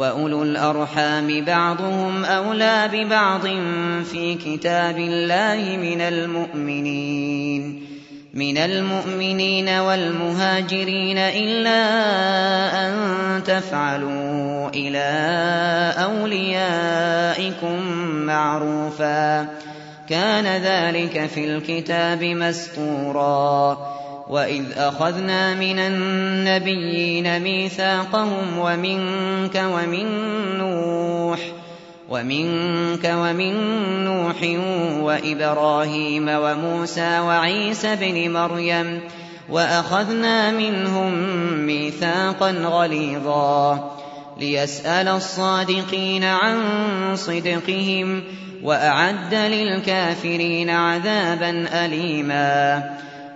وأولو الأرحام بعضهم أولى ببعض في كتاب الله من المؤمنين من المؤمنين والمهاجرين إلا أن تفعلوا إلى أوليائكم معروفا كان ذلك في الكتاب مسطورا وإذ أخذنا من النبيين ميثاقهم ومنك ومن نوح ومنك ومن نوح وإبراهيم وموسى وعيسى بن مريم وأخذنا منهم ميثاقا غليظا ليسأل الصادقين عن صدقهم وأعد للكافرين عذابا أليما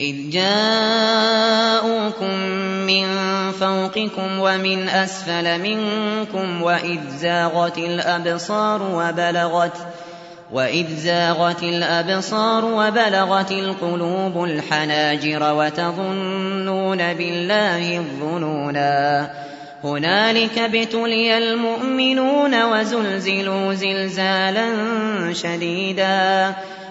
إذ جاءوكم من فوقكم ومن أسفل منكم وإذ زاغت الأبصار وبلغت وإذ زاغت الأبصار وبلغت القلوب الحناجر وتظنون بالله الظنونا. هنالك ابتلي المؤمنون وزلزلوا زلزالا شديدا.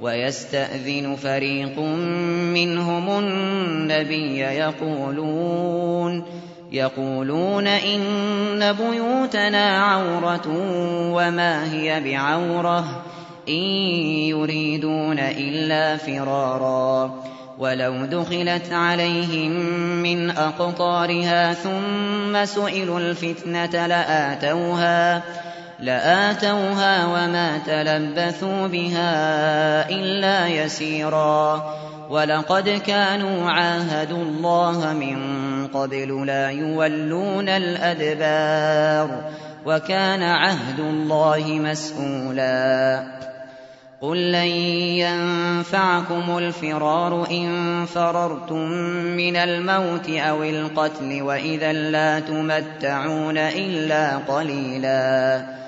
ويستأذن فريق منهم النبي يقولون يقولون إن بيوتنا عورة وما هي بعورة إن يريدون إلا فرارا ولو دخلت عليهم من أقطارها ثم سئلوا الفتنة لآتوها لآتوها وما تلبثوا بها إلا يسيرا. ولقد كانوا عاهدوا الله من قبل لا يولون الأدبار وكان عهد الله مسؤولا. قل لن ينفعكم الفرار إن فررتم من الموت أو القتل وإذا لا تمتعون إلا قليلاً.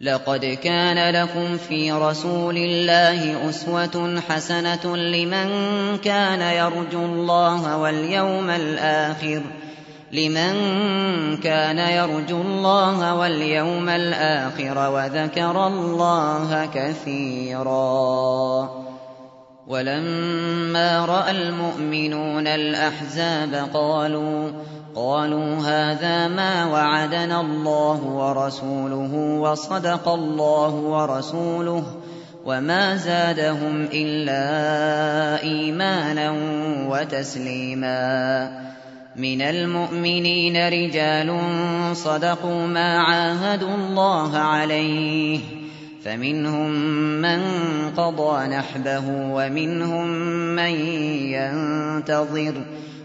لَقَدْ كَانَ لَكُمْ فِي رَسُولِ اللَّهِ أُسْوَةٌ حَسَنَةٌ لِّمَن كَانَ يَرْجُو اللَّهَ وَالْيَوْمَ الْآخِرَ لمن كان يرجو الله واليوم الآخر وذكر الله كثيرا. ولما رأى المؤمنون الأحزاب قالوا قالوا هذا ما وعدنا الله ورسوله وصدق الله ورسوله وما زادهم إلا إيمانا وتسليما. من المؤمنين رجال صدقوا ما عاهدوا الله عليه فمنهم من قضى نحبه ومنهم من ينتظر.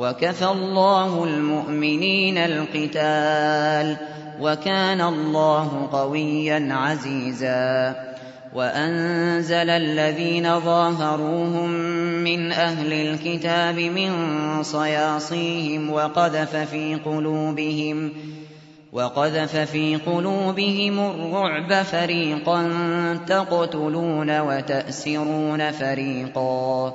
وكفى الله المؤمنين القتال وكان الله قويا عزيزا وأنزل الذين ظاهروهم من أهل الكتاب من صياصيهم وقذف في قلوبهم وقذف في قلوبهم الرعب فريقا تقتلون وتأسرون فريقا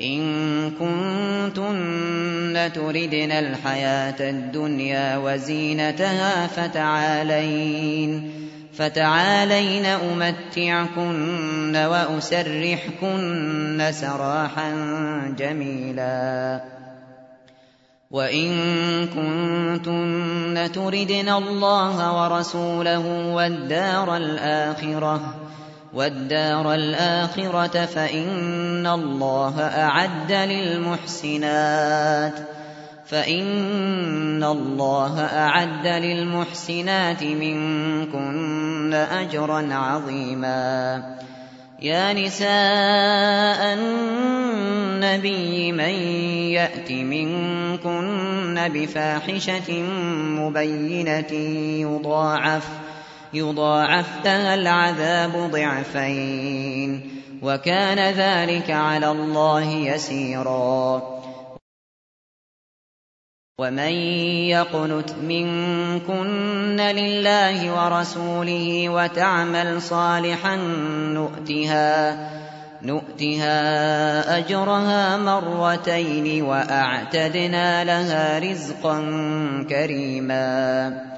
إن كنتن تردن الحياة الدنيا وزينتها فتعالين فتعالين أمتعكن وأسرحكن سراحا جميلا وإن كنتن تردن الله ورسوله والدار الآخرة والدار الآخرة فإن الله أعد للمحسنات فإن الله أعد للمحسنات منكن أجرا عظيما. يا نساء النبي من يأت منكن بفاحشة مبينة يضاعف يضاعف لها العذاب ضعفين وكان ذلك على الله يسيرا. ومن يقنت منكن لله ورسوله وتعمل صالحا نؤتها نؤتها أجرها مرتين وأعتدنا لها رزقا كريما.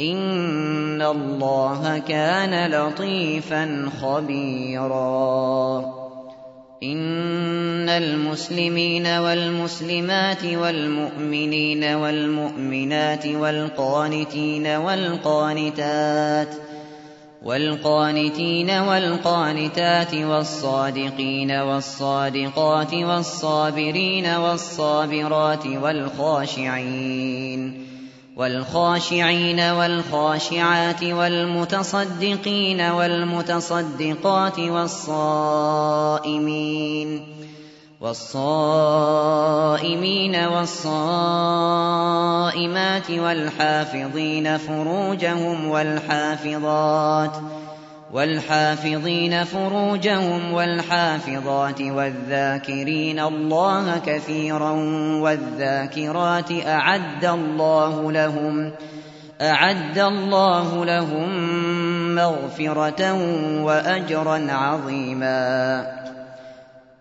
إن الله كان لطيفا خبيرا. إن المسلمين والمسلمات والمؤمنين والمؤمنات والقانتين والقانتات والقانتين والقانتات والصادقين والصادقات والصابرين والصابرات والخاشعين والخاشعين والخاشعات والمتصدقين والمتصدقات والصائمين والصائمين والصائمات والحافظين فروجهم والحافظات والحافظين فروجهم والحافظات والذاكرين الله كثيرا والذاكرات أعد الله لهم أعد الله لهم مغفرة وأجرا عظيما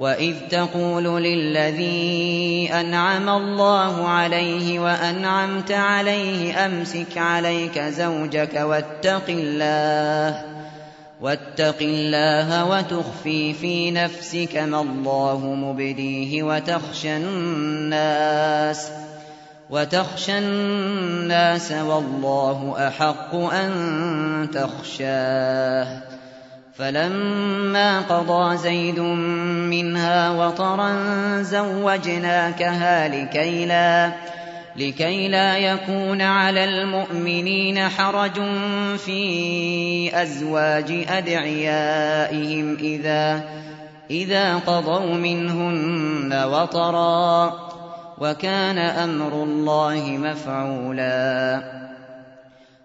وإذ تقول للذي أنعم الله عليه وأنعمت عليه أمسك عليك زوجك واتق الله واتق الله وتخفي في نفسك ما الله مبديه وتخشى الناس وتخشى الناس والله أحق أن تخشاه فلما قضى زيد منها وطرا زوجناكها لكي لا لكي لا يكون على المؤمنين حرج في أزواج أدعيائهم إذا إذا قضوا منهن وطرا وكان أمر الله مفعولا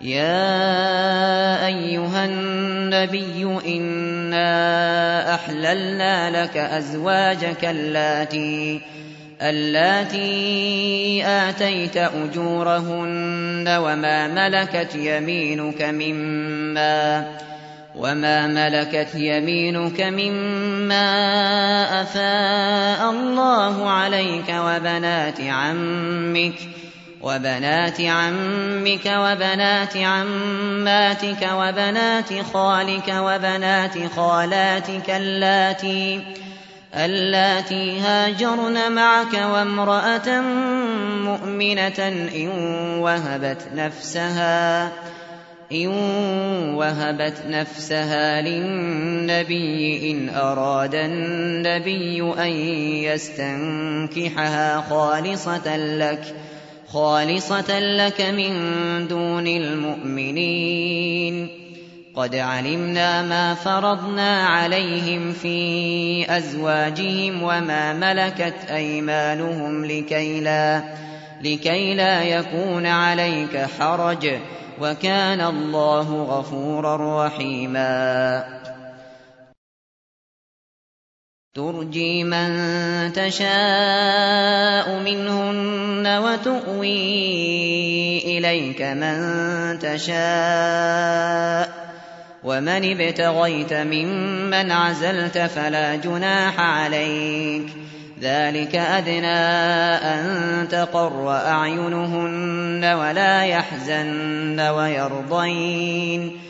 يا أيها النبي إنا أحللنا لك أزواجك اللاتي اللاتي آتيت أجورهن وما ملكت يمينك مما وما ملكت يمينك مما أفاء الله عليك وبنات عمك وبنات عمك وبنات عماتك وبنات خالك وبنات خالاتك اللاتي اللاتي هاجرن معك وامرأة مؤمنة إن وهبت نفسها إن وهبت نفسها للنبي إن أراد النبي أن يستنكحها خالصة لك خالصة لك من دون المؤمنين. قد علمنا ما فرضنا عليهم في أزواجهم وما ملكت أيمانهم لكي لا, لكي لا يكون عليك حرج. وكان الله غفورا رحيما. ترجي من تشاء منهن وتؤوي إليك من تشاء. ومن ابتغيت ممن عزلت فلا جناح عليك. ذلك أدنى أن تقر أعينهن ولا يحزن ويرضين.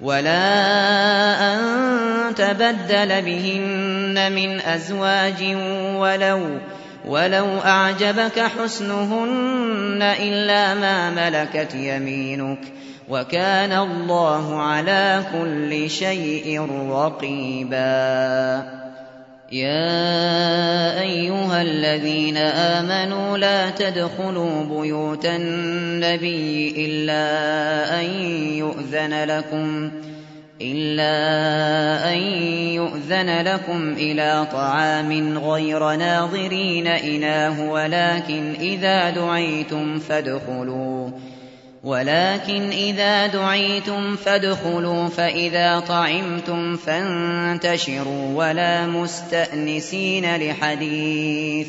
ولا أن تبدل بهن من أزواج ولو ولو أعجبك حسنهن إلا ما ملكت يمينك وكان الله على كل شيء رقيبا. يا أيها الذين آمنوا لا تدخلوا بيوت النبي إلا أن يؤذن لكم إلا أن يؤذن لكم إلى طعام غير ناظرين إناه ولكن إذا دعيتم فادخلوا ولكن إذا دعيتم فادخلوا فإذا طعمتم فانتشروا ولا مستأنسين لحديث.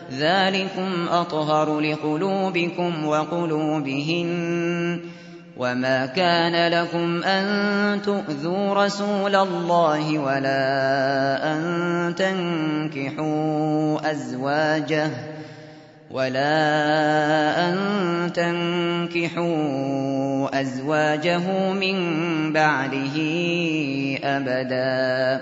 ذلكم أطهر لقلوبكم وقلوبهن وما كان لكم أن تؤذوا رسول الله ولا أن تنكحوا أزواجه ولا أن تنكحوا أزواجه من بعده أبدا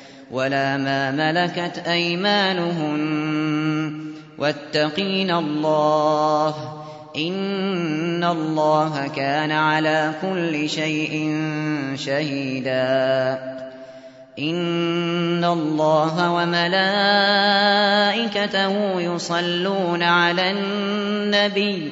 ولا ما ملكت أيمانهن واتقين الله إن الله كان على كل شيء شهيدا. إن الله وملائكته يصلون على النبي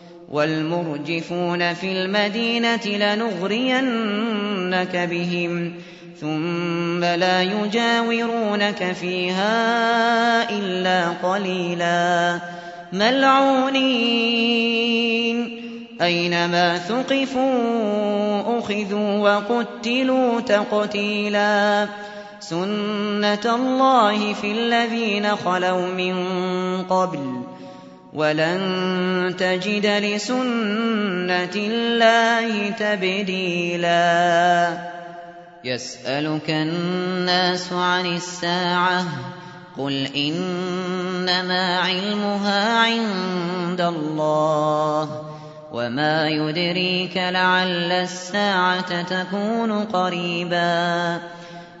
والمرجفون في المدينة لنغرينك بهم ثم لا يجاورونك فيها إلا قليلا ملعونين. أينما ثقفوا أخذوا وقتلوا تقتيلا. سنة الله في الذين خلوا من قبل ولن تجد لسنة الله تبديلا. يسألك الناس عن الساعة قل إنما علمها عند الله وما يدريك لعل الساعة تكون قريبا.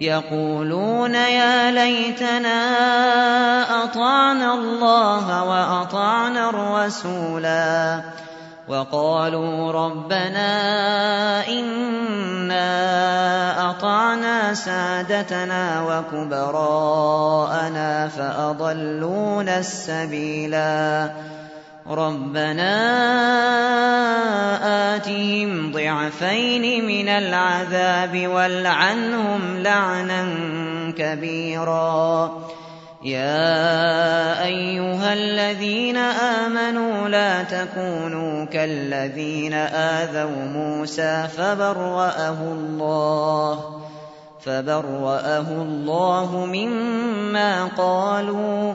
يقولون يا ليتنا أطعنا الله وأطعنا الرسولا وقالوا ربنا إنا أطعنا سادتنا وكبراءنا فأضلونا السبيلا ربنا آتهم ضعفين من العذاب والعنهم لعنا كبيرا. يا أيها الذين آمنوا لا تكونوا كالذين آذوا موسى فبرأه الله فبرأه الله مما قالوا